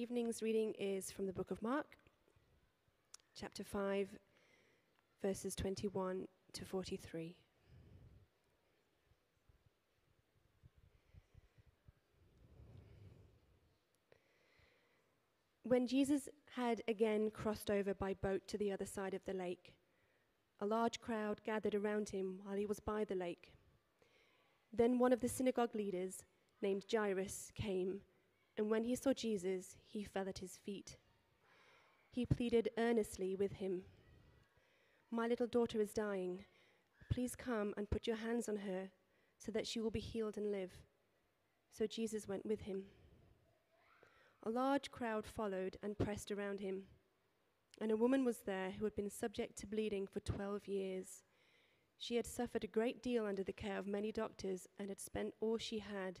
evening's reading is from the book of Mark, chapter 5, verses 21 to 43. When Jesus had again crossed over by boat to the other side of the lake, a large crowd gathered around him while he was by the lake. Then one of the synagogue leaders, named Jairus, came, and when he saw Jesus, he fell at his feet. He pleaded earnestly with him My little daughter is dying. Please come and put your hands on her so that she will be healed and live. So Jesus went with him. A large crowd followed and pressed around him. And a woman was there who had been subject to bleeding for 12 years. She had suffered a great deal under the care of many doctors and had spent all she had,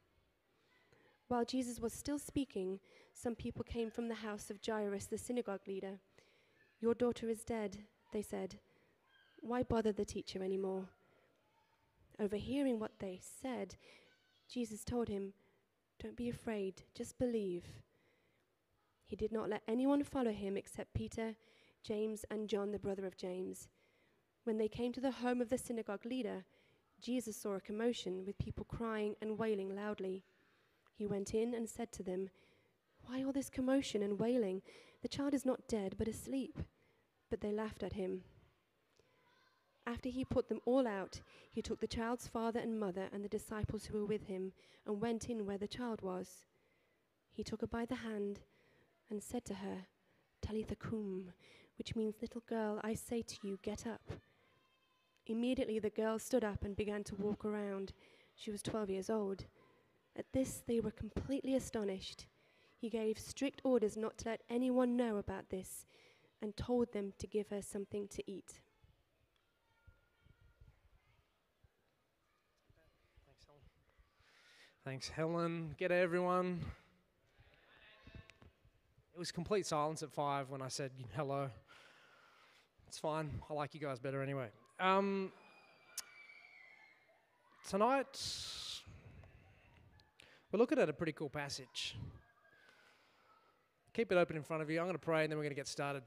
While Jesus was still speaking, some people came from the house of Jairus, the synagogue leader. Your daughter is dead, they said. Why bother the teacher anymore? Overhearing what they said, Jesus told him, Don't be afraid, just believe. He did not let anyone follow him except Peter, James, and John, the brother of James. When they came to the home of the synagogue leader, Jesus saw a commotion with people crying and wailing loudly. He went in and said to them, Why all this commotion and wailing? The child is not dead, but asleep. But they laughed at him. After he put them all out, he took the child's father and mother and the disciples who were with him and went in where the child was. He took her by the hand and said to her, Talitha cum, which means, Little girl, I say to you, get up. Immediately the girl stood up and began to walk around. She was 12 years old. At this, they were completely astonished. He gave strict orders not to let anyone know about this and told them to give her something to eat. Thanks, Helen. G'day, everyone. It was complete silence at five when I said hello. It's fine. I like you guys better anyway. Um, tonight, we're looking at a pretty cool passage. Keep it open in front of you. I'm going to pray and then we're going to get started.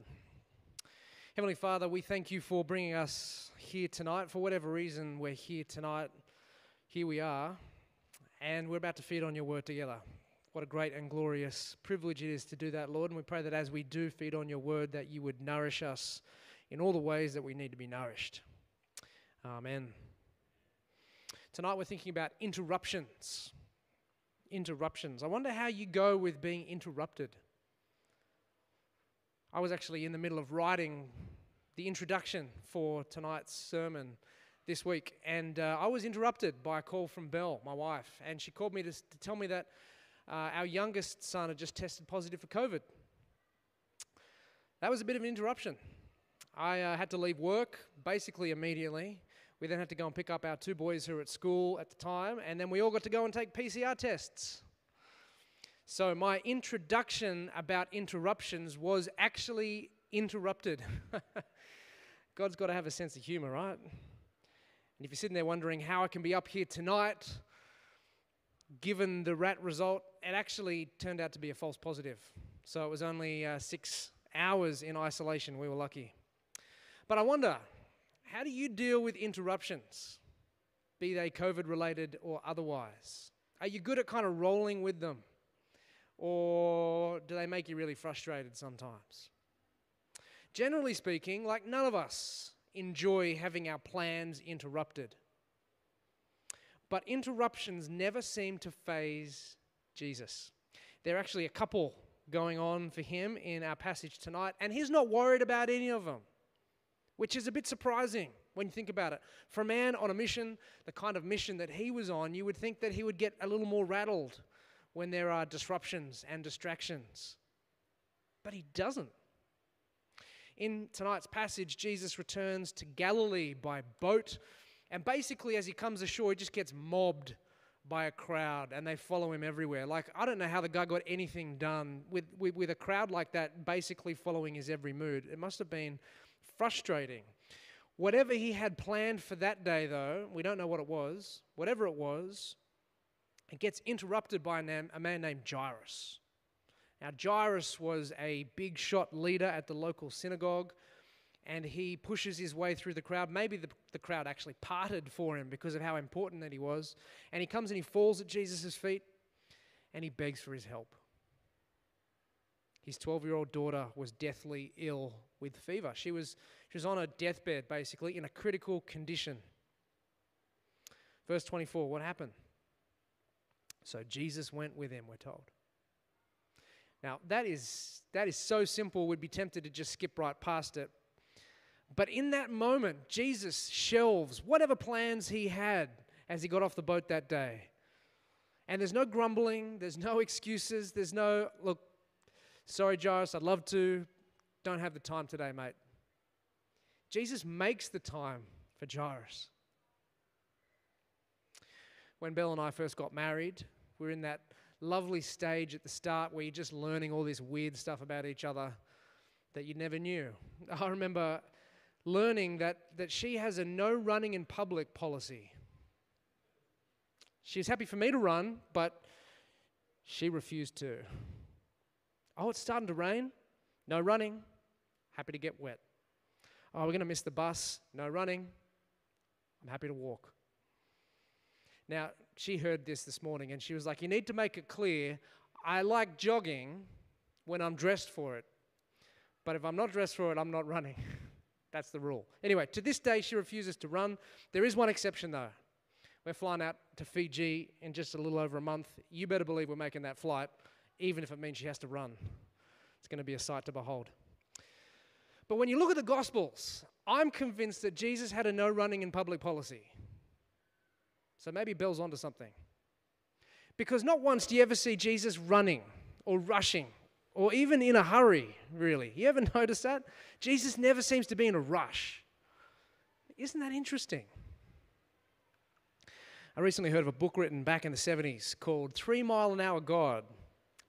Heavenly Father, we thank you for bringing us here tonight. For whatever reason, we're here tonight. Here we are and we're about to feed on your word together. What a great and glorious privilege it is to do that, Lord. And we pray that as we do feed on your word, that you would nourish us in all the ways that we need to be nourished. Amen. Tonight we're thinking about interruptions. Interruptions. I wonder how you go with being interrupted. I was actually in the middle of writing the introduction for tonight's sermon this week, and uh, I was interrupted by a call from Belle, my wife, and she called me to, to tell me that uh, our youngest son had just tested positive for COVID. That was a bit of an interruption. I uh, had to leave work basically immediately. We then had to go and pick up our two boys who were at school at the time, and then we all got to go and take PCR tests. So, my introduction about interruptions was actually interrupted. God's got to have a sense of humor, right? And if you're sitting there wondering how I can be up here tonight, given the RAT result, it actually turned out to be a false positive. So it was only uh, six hours in isolation. We were lucky. But I wonder, how do you deal with interruptions, be they COVID related or otherwise? Are you good at kind of rolling with them? Or do they make you really frustrated sometimes? Generally speaking, like none of us enjoy having our plans interrupted. But interruptions never seem to faze Jesus. There are actually a couple going on for him in our passage tonight, and he's not worried about any of them, which is a bit surprising when you think about it. For a man on a mission, the kind of mission that he was on, you would think that he would get a little more rattled when there are disruptions and distractions. But he doesn't. In tonight's passage, Jesus returns to Galilee by boat, and basically, as he comes ashore, he just gets mobbed by a crowd and they follow him everywhere. Like, I don't know how the guy got anything done with, with, with a crowd like that basically following his every mood. It must have been frustrating. Whatever he had planned for that day, though, we don't know what it was, whatever it was, it gets interrupted by a man, named Jairus. Now, Jairus was a big shot leader at the local synagogue and he pushes his way through the crowd. Maybe the, the crowd actually parted for him because of how important that he was. And he comes and he falls at Jesus' feet and he begs for his help. His 12 year old daughter was deathly ill with fever. She was, she was on a deathbed, basically, in a critical condition. Verse 24, what happened? So Jesus went with him, we're told. Now, that is, that is so simple, we'd be tempted to just skip right past it. But in that moment, Jesus shelves whatever plans he had as he got off the boat that day. And there's no grumbling, there's no excuses, there's no, look, sorry, Jairus, I'd love to, don't have the time today, mate. Jesus makes the time for Jairus. When Belle and I first got married, we we're in that lovely stage at the start where you're just learning all this weird stuff about each other that you never knew. I remember learning that, that she has a no running in public policy. She's happy for me to run, but she refused to. Oh, it's starting to rain? No running. Happy to get wet. Oh, we're going to miss the bus. No running. I'm happy to walk. Now, she heard this this morning and she was like, You need to make it clear I like jogging when I'm dressed for it. But if I'm not dressed for it, I'm not running. That's the rule. Anyway, to this day, she refuses to run. There is one exception, though. We're flying out to Fiji in just a little over a month. You better believe we're making that flight, even if it means she has to run. It's going to be a sight to behold. But when you look at the Gospels, I'm convinced that Jesus had a no running in public policy. So maybe Belle's onto something. Because not once do you ever see Jesus running or rushing or even in a hurry, really. You ever notice that? Jesus never seems to be in a rush. Isn't that interesting? I recently heard of a book written back in the 70s called Three Mile an Hour God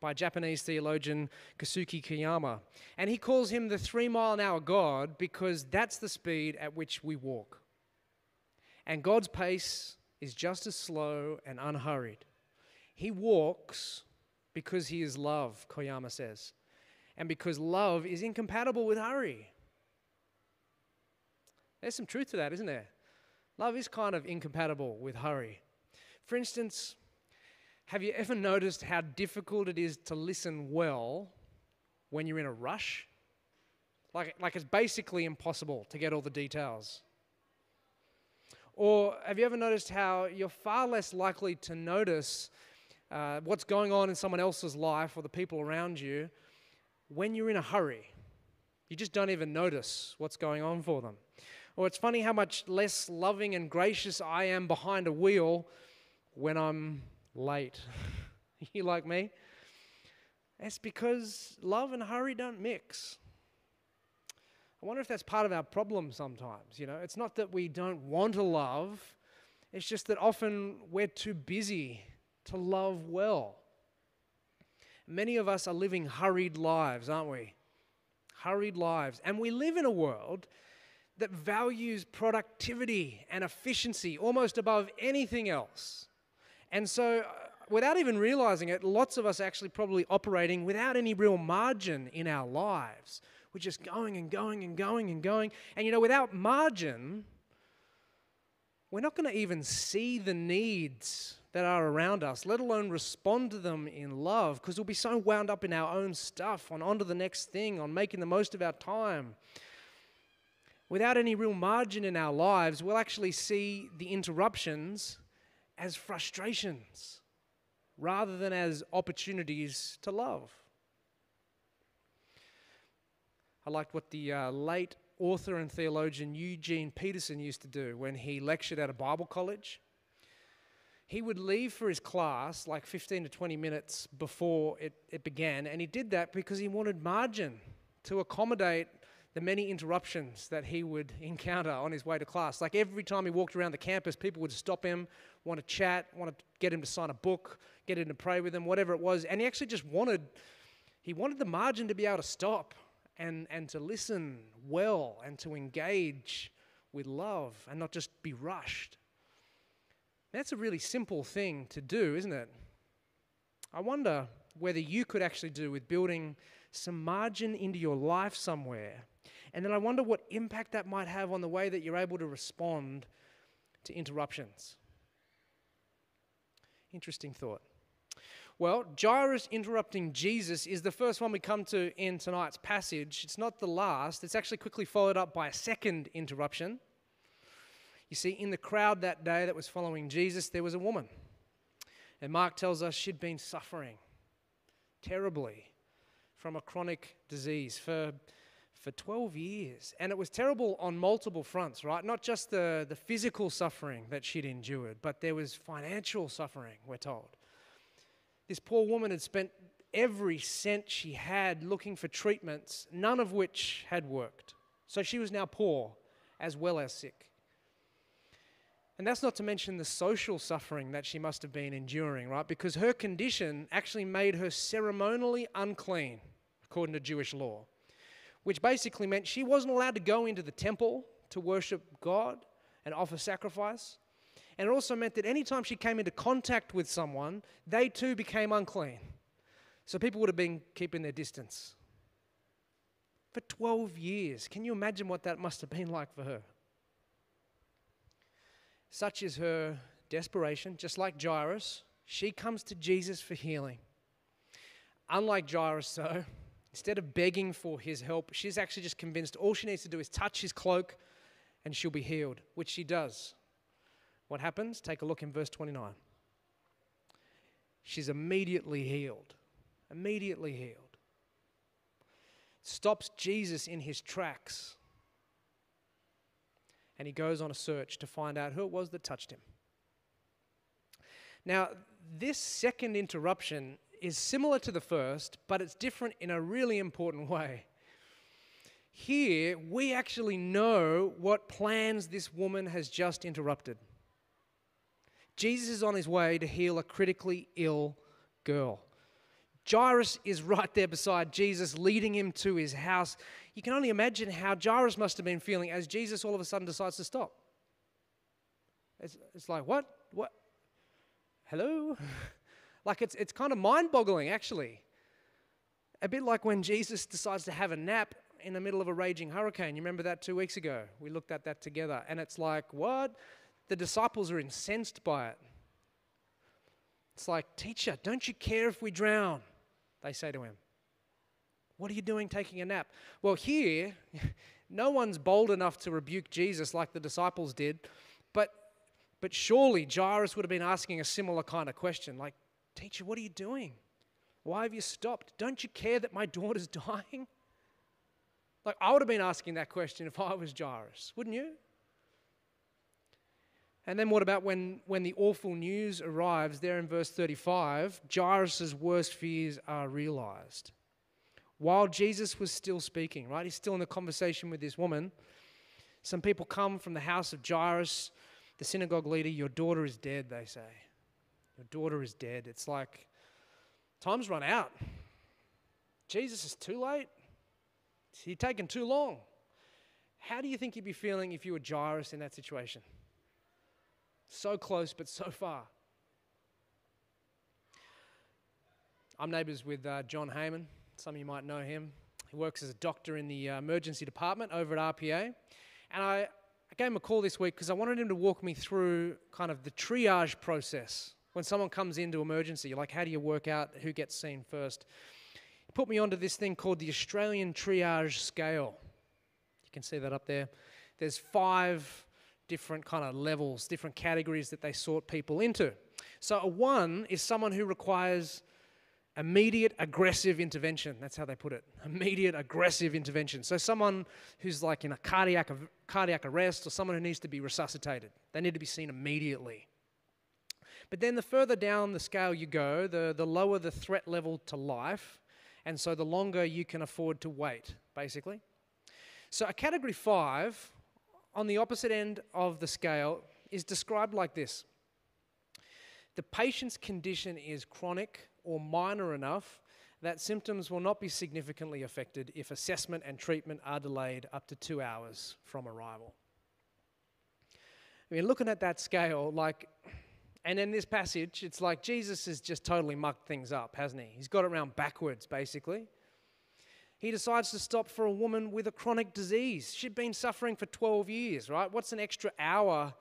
by Japanese theologian Kosuke Koyama. And he calls him the three mile an hour God because that's the speed at which we walk. And God's pace is just as slow and unhurried. He walks because he is love, Koyama says, and because love is incompatible with hurry. There's some truth to that, isn't there? Love is kind of incompatible with hurry. For instance, have you ever noticed how difficult it is to listen well when you're in a rush? Like, like it's basically impossible to get all the details. Or have you ever noticed how you're far less likely to notice uh, what's going on in someone else's life or the people around you when you're in a hurry. You just don't even notice what's going on for them. Or it's funny how much less loving and gracious I am behind a wheel when I'm late. you like me? It's because love and hurry don't mix. I wonder if that's part of our problem sometimes. You know, it's not that we don't want to love, it's just that often we're too busy to love well. Many of us are living hurried lives, aren't we? Hurried lives. And we live in a world that values productivity and efficiency almost above anything else. And so, uh, without even realizing it, lots of us actually probably operating without any real margin in our lives. We're just going and going and going and going. And you know, without margin, we're not going to even see the needs that are around us, let alone respond to them in love, because we'll be so wound up in our own stuff, on onto the next thing, on making the most of our time. without any real margin in our lives, we'll actually see the interruptions as frustrations rather than as opportunities to love. I liked what the uh, late author and theologian Eugene Peterson used to do when he lectured at a Bible college. He would leave for his class like 15 to 20 minutes before it, it began, and he did that because he wanted margin to accommodate the many interruptions that he would encounter on his way to class. Like every time he walked around the campus, people would stop him, want to chat, want to get him to sign a book, get him to pray with him, whatever it was. And he actually just wanted, he wanted the margin to be able to stop and, and to listen well and to engage with love and not just be rushed. That's a really simple thing to do, isn't it? I wonder whether you could actually do with building some margin into your life somewhere. And then I wonder what impact that might have on the way that you're able to respond to interruptions. Interesting thought. Well, Jairus interrupting Jesus is the first one we come to in tonight's passage. It's not the last, it's actually quickly followed up by a second interruption. You see, in the crowd that day that was following Jesus, there was a woman. And Mark tells us she'd been suffering terribly from a chronic disease for, for 12 years. And it was terrible on multiple fronts, right? Not just the, the physical suffering that she'd endured, but there was financial suffering, we're told. This poor woman had spent every cent she had looking for treatments, none of which had worked. So she was now poor as well as sick. And that's not to mention the social suffering that she must have been enduring, right? Because her condition actually made her ceremonially unclean, according to Jewish law, which basically meant she wasn't allowed to go into the temple to worship God and offer sacrifice. And it also meant that anytime she came into contact with someone, they too became unclean. So people would have been keeping their distance. For 12 years. Can you imagine what that must have been like for her? Such is her desperation, just like Jairus. She comes to Jesus for healing. Unlike Jairus, though, instead of begging for his help, she's actually just convinced all she needs to do is touch his cloak and she'll be healed, which she does. What happens? Take a look in verse 29. She's immediately healed. Immediately healed. Stops Jesus in his tracks. And he goes on a search to find out who it was that touched him. Now, this second interruption is similar to the first, but it's different in a really important way. Here, we actually know what plans this woman has just interrupted. Jesus is on his way to heal a critically ill girl. Jairus is right there beside Jesus, leading him to his house. You can only imagine how Jairus must have been feeling as Jesus all of a sudden decides to stop. It's, it's like, what? What? Hello? like, it's, it's kind of mind boggling, actually. A bit like when Jesus decides to have a nap in the middle of a raging hurricane. You remember that two weeks ago? We looked at that together. And it's like, what? the disciples are incensed by it. It's like, Teacher, don't you care if we drown? They say to him. What are you doing taking a nap? Well, here, no one's bold enough to rebuke Jesus like the disciples did, but, but surely Jairus would have been asking a similar kind of question like, Teacher, what are you doing? Why have you stopped? Don't you care that my daughter's dying? Like, I would have been asking that question if I was Jairus, wouldn't you? And then what about when, when the awful news arrives there in verse 35? Jairus' worst fears are realized. While Jesus was still speaking, right? He's still in the conversation with this woman. Some people come from the house of Jairus, the synagogue leader. Your daughter is dead, they say. Your daughter is dead. It's like time's run out. Jesus is too late. He's taken too long. How do you think you'd be feeling if you were Jairus in that situation? So close, but so far. I'm neighbours with uh, John Heyman. Some of you might know him. He works as a doctor in the uh, emergency department over at RPA. And I, I gave him a call this week because I wanted him to walk me through kind of the triage process. When someone comes into emergency, like how do you work out who gets seen first? He put me onto this thing called the Australian Triage Scale You can see that up there. There's five different kind of levels, different categories that they sort people into. So a one is someone who requires immediate aggressive intervention. That's how they put it. Immediate aggressive intervention. So someone who's like in a cardiac cardiac arrest or someone who needs to be resuscitated. They need to be seen immediately. But then the further down the scale you go, the, the lower the threat level to life, and so the longer you can afford to wait, basically. So a category five, on the opposite end of the scale, is described like this The patient's condition is chronic or minor enough that symptoms will not be significantly affected if assessment and treatment are delayed up to two hours from arrival. I mean, looking at that scale, like, and in this passage, it's like Jesus has just totally mucked things up, hasn't he? He's got it around backwards, basically. He decides to stop for a woman with a chronic disease. She'd been suffering for 12 years, right? What's an extra hour?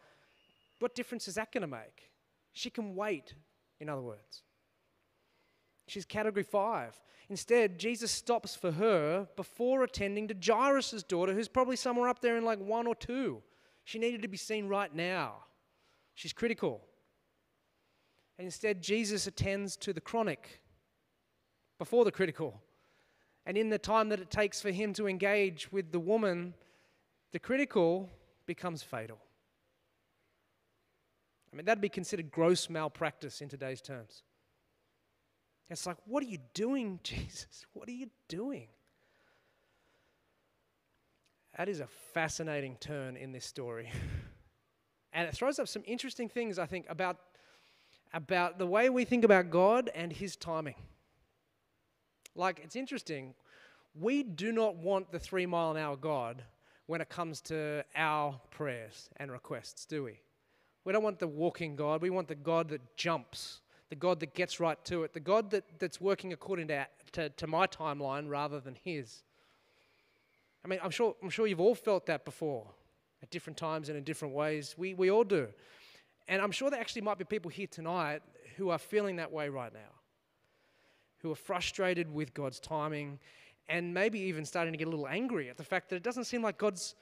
What difference is that going to make? She can wait, in other words. She's category five. Instead, Jesus stops for her before attending to Jairus' daughter, who's probably somewhere up there in like one or two. She needed to be seen right now. She's critical. And instead, Jesus attends to the chronic before the critical. And in the time that it takes for him to engage with the woman, the critical becomes fatal. I mean, that'd be considered gross malpractice in today's terms. It's like, what are you doing, Jesus? What are you doing? That is a fascinating turn in this story. and it throws up some interesting things, I think, about, about the way we think about God and His timing. Like, it's interesting. We do not want the three mile an hour God when it comes to our prayers and requests, do we? We don't want the walking God. We want the God that jumps the God that gets right to it, the God that, that's working according to, to, to my timeline rather than His. I mean, I'm sure, I'm sure you've all felt that before at different times and in different ways. We, we all do. And I'm sure there actually might be people here tonight who are feeling that way right now, who are frustrated with God's timing and maybe even starting to get a little angry at the fact that it doesn't seem like God's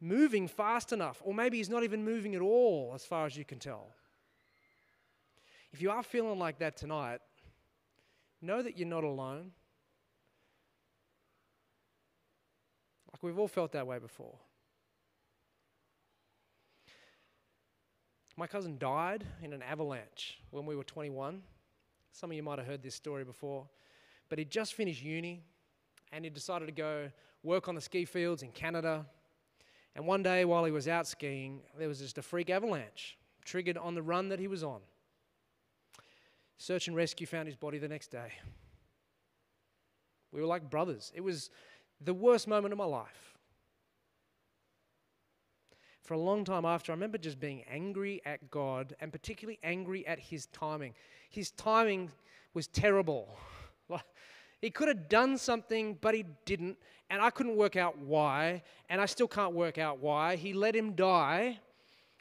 moving fast enough, or maybe He's not even moving at all, as far as you can tell. If you are feeling like that tonight, know that you're not alone. Like we've all felt that way before. My cousin died in an avalanche when we were 21. Some of you might have heard this story before. But he'd just finished uni and he decided to go work on the ski fields in Canada. And one day while he was out skiing, there was just a freak avalanche triggered on the run that he was on. Search and rescue found his body the next day. We were like brothers. It was the worst moment of my life. For a long time after, I remember just being angry at God and particularly angry at his timing. His timing was terrible. he could have done something, but he didn't, and I couldn't work out why, and I still can't work out why. He let him die,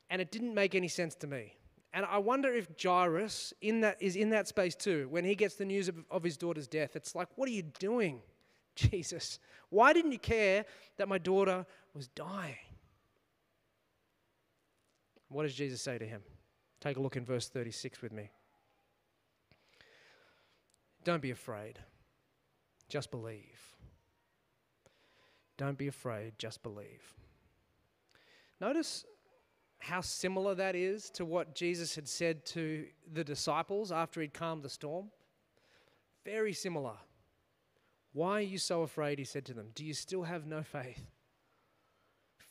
and it didn't make any sense to me. And I wonder if Jairus in that, is in that space too. When he gets the news of, of his daughter's death, it's like, what are you doing, Jesus? Why didn't you care that my daughter was dying? What does Jesus say to him? Take a look in verse 36 with me. Don't be afraid, just believe. Don't be afraid, just believe. Notice how similar that is to what Jesus had said to the disciples after he'd calmed the storm? Very similar. Why are you so afraid? He said to them. Do you still have no faith?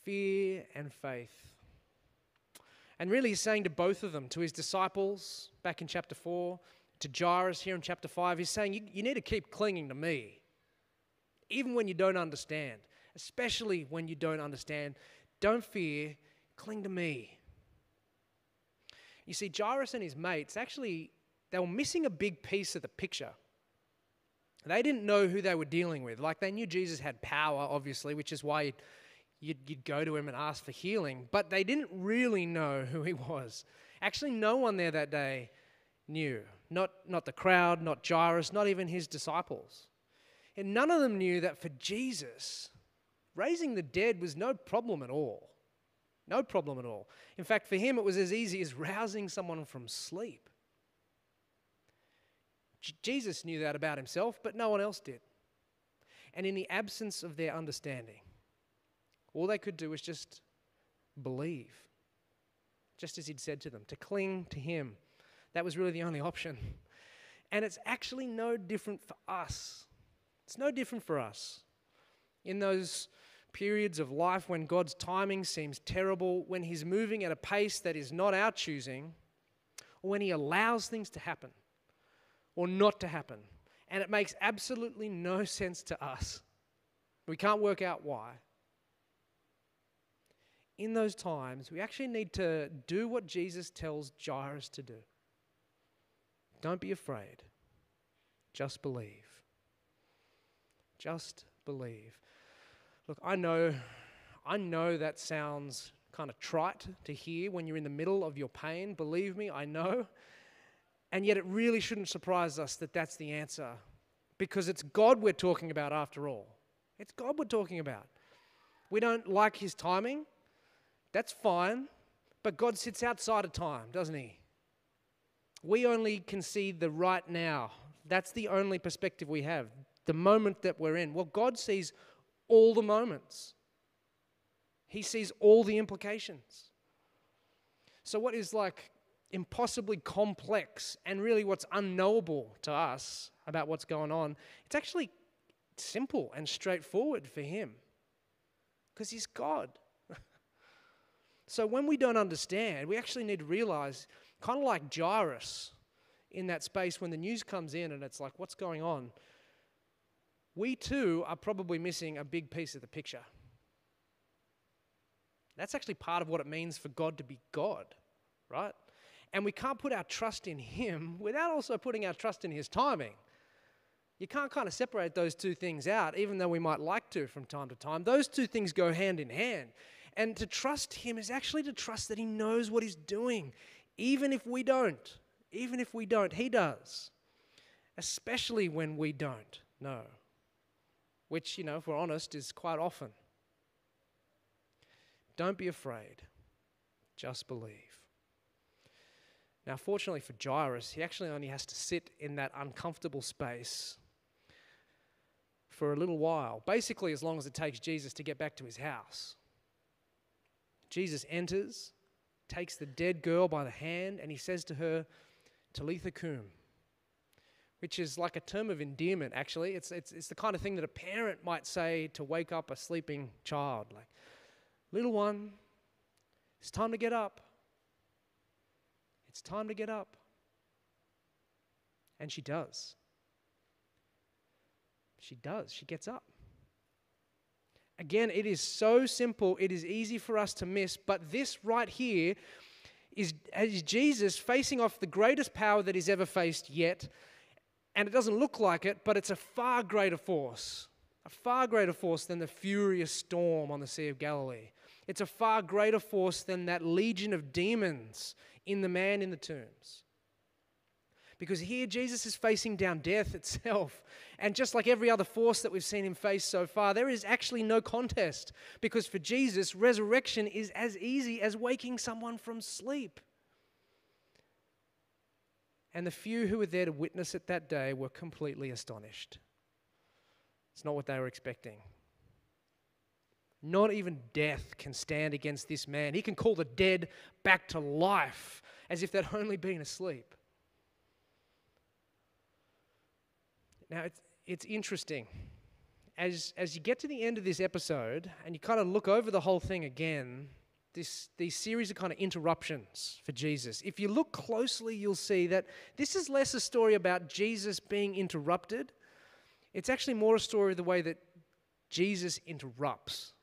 Fear and faith. And really, he's saying to both of them, to his disciples back in chapter 4, to Jairus here in chapter 5, he's saying, you, you need to keep clinging to me, even when you don't understand, especially when you don't understand. Don't fear, Cling to me. You see, Jairus and his mates actually, they were missing a big piece of the picture. They didn't know who they were dealing with. Like they knew Jesus had power, obviously, which is why you'd, you'd, go to him and ask for healing. But they didn't really know who he was. Actually, no one there that day knew. Not, not the crowd, not Jairus, not even his disciples. And none of them knew that for Jesus, Raising the dead was no problem at all. No problem at all. In fact, for him, it was as easy as rousing someone from sleep. J- Jesus knew that about himself, but no one else did. And in the absence of their understanding, all they could do was just believe, just as he'd said to them, to cling to him. That was really the only option. And it's actually no different for us. It's no different for us. In those periods of life when God's timing seems terrible, when He's moving at a pace that is not our choosing, or when He allows things to happen or not to happen, and it makes absolutely no sense to us. We can't work out why. In those times, we actually need to do what Jesus tells Jairus to do. Don't be afraid. Just believe. Just believe. Look, I know I know that sounds kind of trite to hear when you're in the middle of your pain. Believe me, I know. And yet it really shouldn't surprise us that that's the answer because it's God we're talking about after all. It's God we're talking about. We don't like his timing. That's fine. But God sits outside of time, doesn't he? We only can see the right now. That's the only perspective we have, the moment that we're in. Well, God sees all the moments, He sees all the implications. So, what is like impossibly complex and really what's unknowable to us about what's going on, it's actually simple and straightforward for Him because He's God. So, when we don't understand, we actually need to realize kind of like Jairus in that space when the news comes in and it's like, what's going on? We too are probably missing a big piece of the picture. That's actually part of what it means for God to be God, right? And we can't put our trust in Him without also putting our trust in His timing. You can't kind of separate those two things out, even though we might like to from time to time. Those two things go hand in hand. And to trust Him is actually to trust that He knows what He's doing even if we don't. Even if we don't, He does. Especially when we don't know. Which, you know, if we're honest, is quite often. Don't be afraid, just believe. Now, fortunately for Jairus, he actually only has to sit in that uncomfortable space for a little while, basically, as long as it takes Jesus to get back to his house. Jesus enters, takes the dead girl by the hand and he says to her, Talitha cum, which is like a term of endearment, actually. It's, it's, it's the kind of thing that a parent might say to wake up a sleeping child. Like, little one, it's time to get up. It's time to get up. And she does. She does. She gets up. Again, it is so simple, it is easy for us to miss, but this right here is, is Jesus facing off the greatest power that he's ever faced yet. And it doesn't look like it, but it's a far greater force, a far greater force than the furious storm on the Sea of Galilee. It's a far greater force than that legion of demons in the man in the tombs. Because here Jesus is facing down death itself. And just like every other force that we've seen him face so far, there is actually no contest. Because for Jesus, resurrection is as easy as waking someone from sleep. And the few who were there to witness it that day were completely astonished. It's not what they were expecting. Not even death can stand against this man. He can call the dead back to life as if they'd only been asleep. Now, it's, it's interesting. As, as you get to the end of this episode and you kind of look over the whole thing again, this, these series of kind of interruptions for Jesus. If you look closely, you'll see that this is less a story about Jesus being interrupted. It's actually more a story of the way that Jesus interrupts.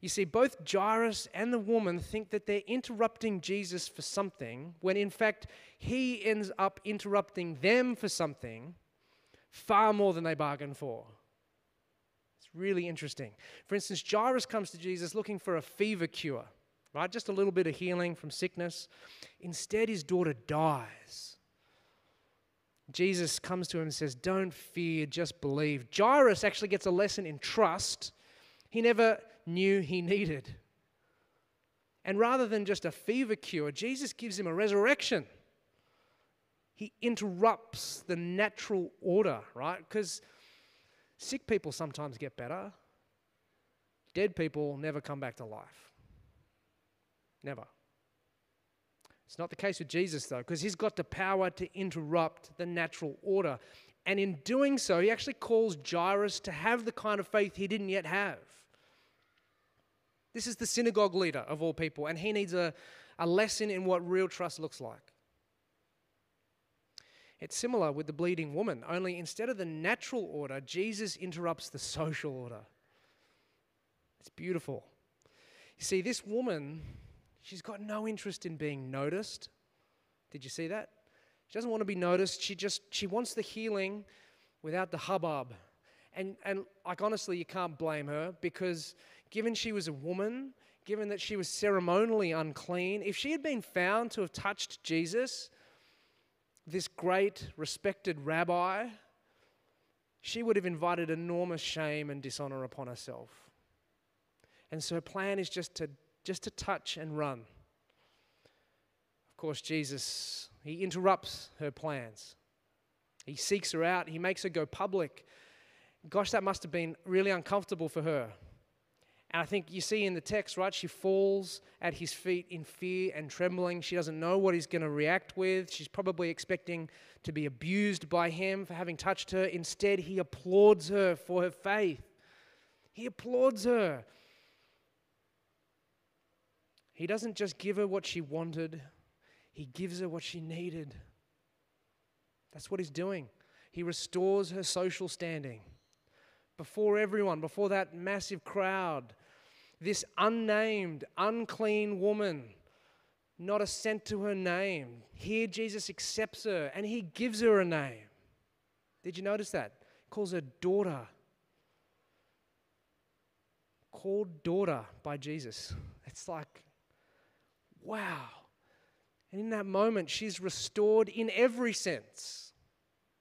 You see, both Jairus and the woman think that they're interrupting Jesus for something, when in fact, he ends up interrupting them for something far more than they bargained for. It's really interesting. For instance, Jairus comes to Jesus looking for a fever cure, right? Just a little bit of healing from sickness. Instead, his daughter dies. Jesus comes to him and says, Don't fear, just believe. Jairus actually gets a lesson in trust. he never knew he needed. And rather than just a fever cure, Jesus gives him a resurrection. He interrupts the natural order, right? Because sick people sometimes get better, dead people never come back to life. Never. It's not the case with Jesus, though, because he's got the power to interrupt the natural order. And in doing so, he actually calls Jairus to have the kind of faith he didn't yet have. This is the synagogue leader of all people, and he needs a, a lesson in what real trust looks like. It's similar with the bleeding woman, only instead of the natural order, Jesus interrupts the social order. It's beautiful. You see, this woman She's got no interest in being noticed. Did you see that? She doesn't want to be noticed. She just she wants the healing without the hubbub. And and like honestly, you can't blame her because given she was a woman, given that she was ceremonially unclean, if she had been found to have touched Jesus, this great respected rabbi, she would have invited enormous shame and dishonor upon herself. And so her plan is just to just to touch and run. Of course, Jesus, he interrupts her plans. He seeks her out, he makes her go public. Gosh, that must have been really uncomfortable for her. And I think you see in the text, right? She falls at his feet in fear and trembling. She doesn't know what he's going to react with. She's probably expecting to be abused by him for having touched her. Instead, he applauds her for her faith. He applauds her. He doesn't just give her what she wanted, He gives her what she needed. That's what He's doing. He restores her social standing before everyone, before that massive crowd. This unnamed, unclean woman, not a cent to her name. Here, Jesus accepts her and he gives her a name. Did you notice that? He calls her daughter. Called daughter by Jesus. It's like, wow. And in that moment, she's restored in every sense,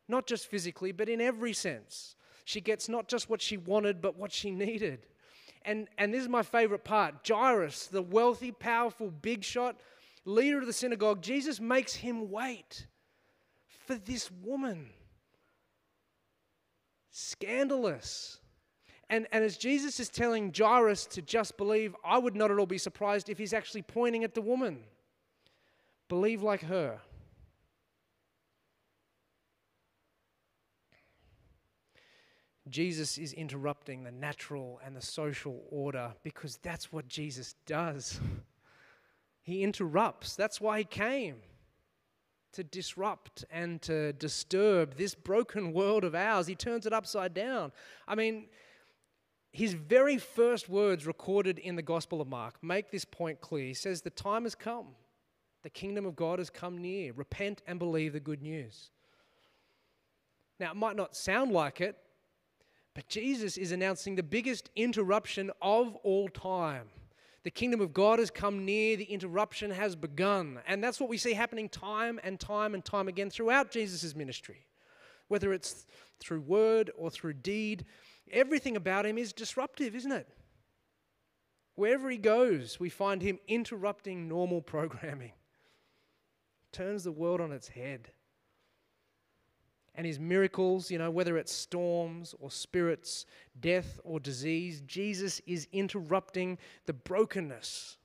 not just physically, but in every sense. She gets not just what she wanted, but what she needed. And, and this is my favorite part Jairus, the wealthy, powerful, big shot leader of the synagogue, Jesus makes him wait for this woman. Scandalous. And, and as Jesus is telling Jairus to just believe, I would not at all be surprised if he's actually pointing at the woman. Believe like her. Jesus is interrupting the natural and the social order because that's what Jesus does. He interrupts. That's why he came to disrupt and to disturb this broken world of ours. He turns it upside down. I mean, his very first words recorded in the Gospel of Mark make this point clear. He says, The time has come. The kingdom of God has come near. Repent and believe the good news. Now, it might not sound like it, but Jesus is announcing the biggest interruption of all time. The kingdom of God has come near, the interruption has begun. And that's what we see happening time and time and time again throughout Jesus' ministry. Whether it's through word or through deed, Everything about him is disruptive, isn't it? Wherever he goes, we find him interrupting normal programming, turns the world on its head. And his miracles, you know, whether it's storms or spirits, death or disease, Jesus is interrupting the brokenness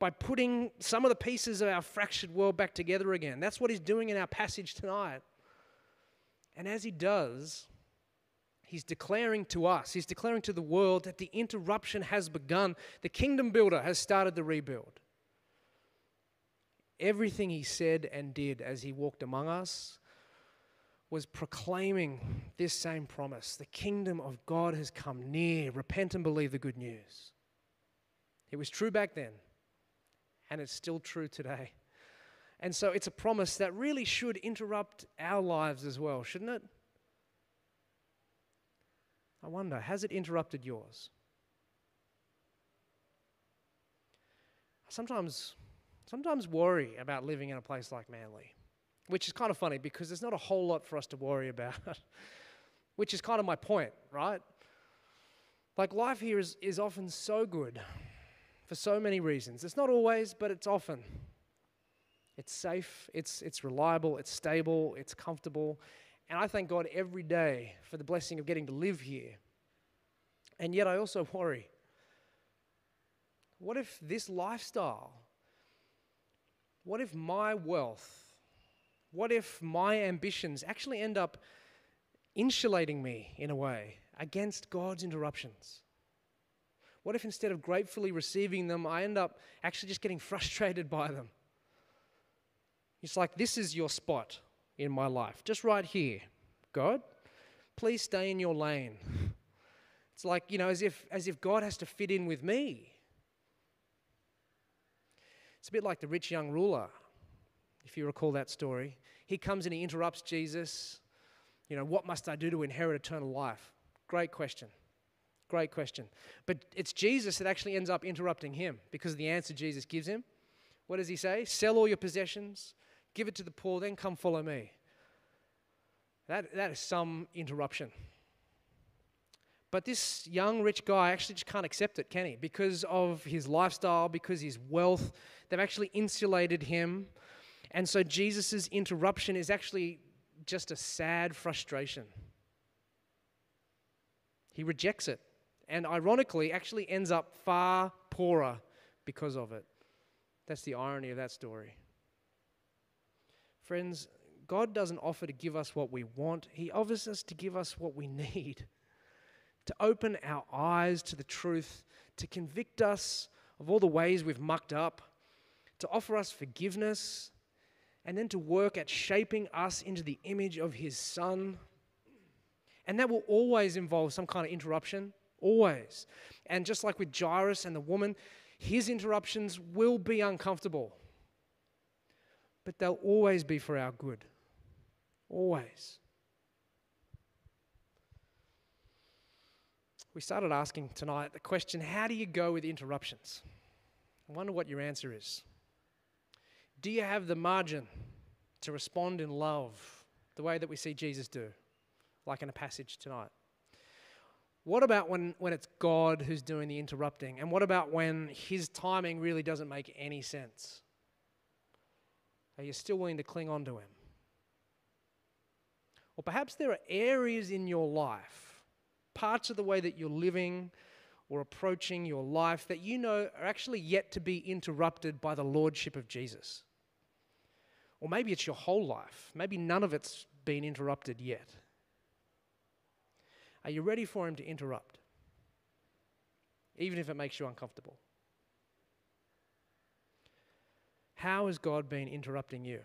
by putting some of the pieces of our fractured world back together again. That's what he's doing in our passage tonight. And as he does, He's declaring to us, he's declaring to the world that the interruption has begun. The kingdom builder has started the rebuild. Everything he said and did as he walked among us was proclaiming this same promise. The kingdom of God has come near. Repent and believe the good news. It was true back then, and it's still true today. And so it's a promise that really should interrupt our lives as well, shouldn't it? I wonder, has it interrupted yours? I sometimes, sometimes worry about living in a place like Manly, which is kind of funny because there's not a whole lot for us to worry about, which is kind of my point, right? Like life here is, is often so good for so many reasons. It's not always, but it's often. It's safe, it's, it's reliable, it's stable, it's comfortable. And I thank God every day for the blessing of getting to live here. And yet I also worry what if this lifestyle, what if my wealth, what if my ambitions actually end up insulating me in a way against God's interruptions? What if instead of gratefully receiving them, I end up actually just getting frustrated by them? It's like, this is your spot in my life, just right here. God, please stay in your lane. It's like, you know, as if, as if God has to fit in with me. It's a bit like the rich young ruler, if you recall that story. He comes and he interrupts Jesus. You know, what must I do to inherit eternal life? Great question. Great question. But it's Jesus that actually ends up interrupting him because of the answer Jesus gives him. What does he say? Sell all your possessions, give it to the poor, then come follow me. That, that is some interruption. But this young rich guy actually just can't accept it, can he? Because of his lifestyle, because his wealth, they've actually insulated him. And so Jesus' interruption is actually just a sad frustration. He rejects it. And ironically, actually ends up far poorer because of it. That's the irony of that story. Friends, God doesn't offer to give us what we want, He offers us to give us what we need to open our eyes to the truth, to convict us of all the ways we've mucked up, to offer us forgiveness, and then to work at shaping us into the image of His Son. And that will always involve some kind of interruption, always. And just like with Jairus and the woman, his interruptions will be uncomfortable, but they'll always be for our good. Always. we started asking tonight the question how do you go with interruptions? I wonder what your answer is. Do you have the margin to respond in love the way that we see Jesus do, like in a passage tonight? What about when, when it's God who's doing the interrupting? And what about when his timing really doesn't make any sense? Are you still willing to cling on to him? Or perhaps there are areas in your life parts of the way that you're living or approaching your life that you know are actually yet to be interrupted by the lordship of Jesus. Or maybe it's your whole life. Maybe none of it's been interrupted yet. Are you ready for Him to interrupt? Even if it makes you uncomfortable. How has God been interrupting you?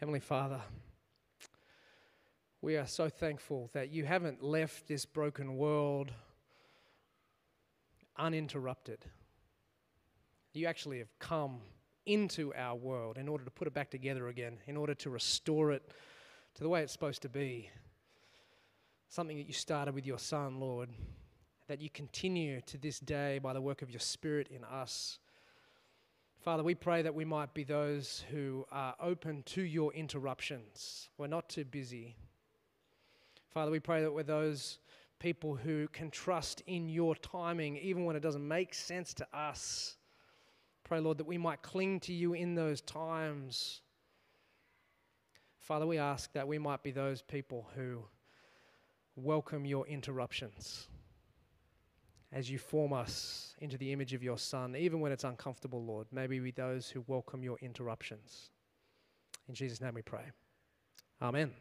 Heavenly Father, we are so thankful that you haven't left this broken world uninterrupted. You actually have come into our world in order to put it back together again, in order to restore it to the way it's supposed to be. Something that you started with your Son, Lord, that you continue to this day by the work of your Spirit in us. Father, we pray that we might be those who are open to your interruptions. We're not too busy. Father, we pray that we're those people who can trust in your timing, even when it doesn't make sense to us. Pray, Lord, that we might cling to you in those times. Father, we ask that we might be those people who welcome your interruptions as you form us into the image of your Son, even when it's uncomfortable, Lord. Maybe we those who welcome your interruptions. In Jesus' name we pray. Amen.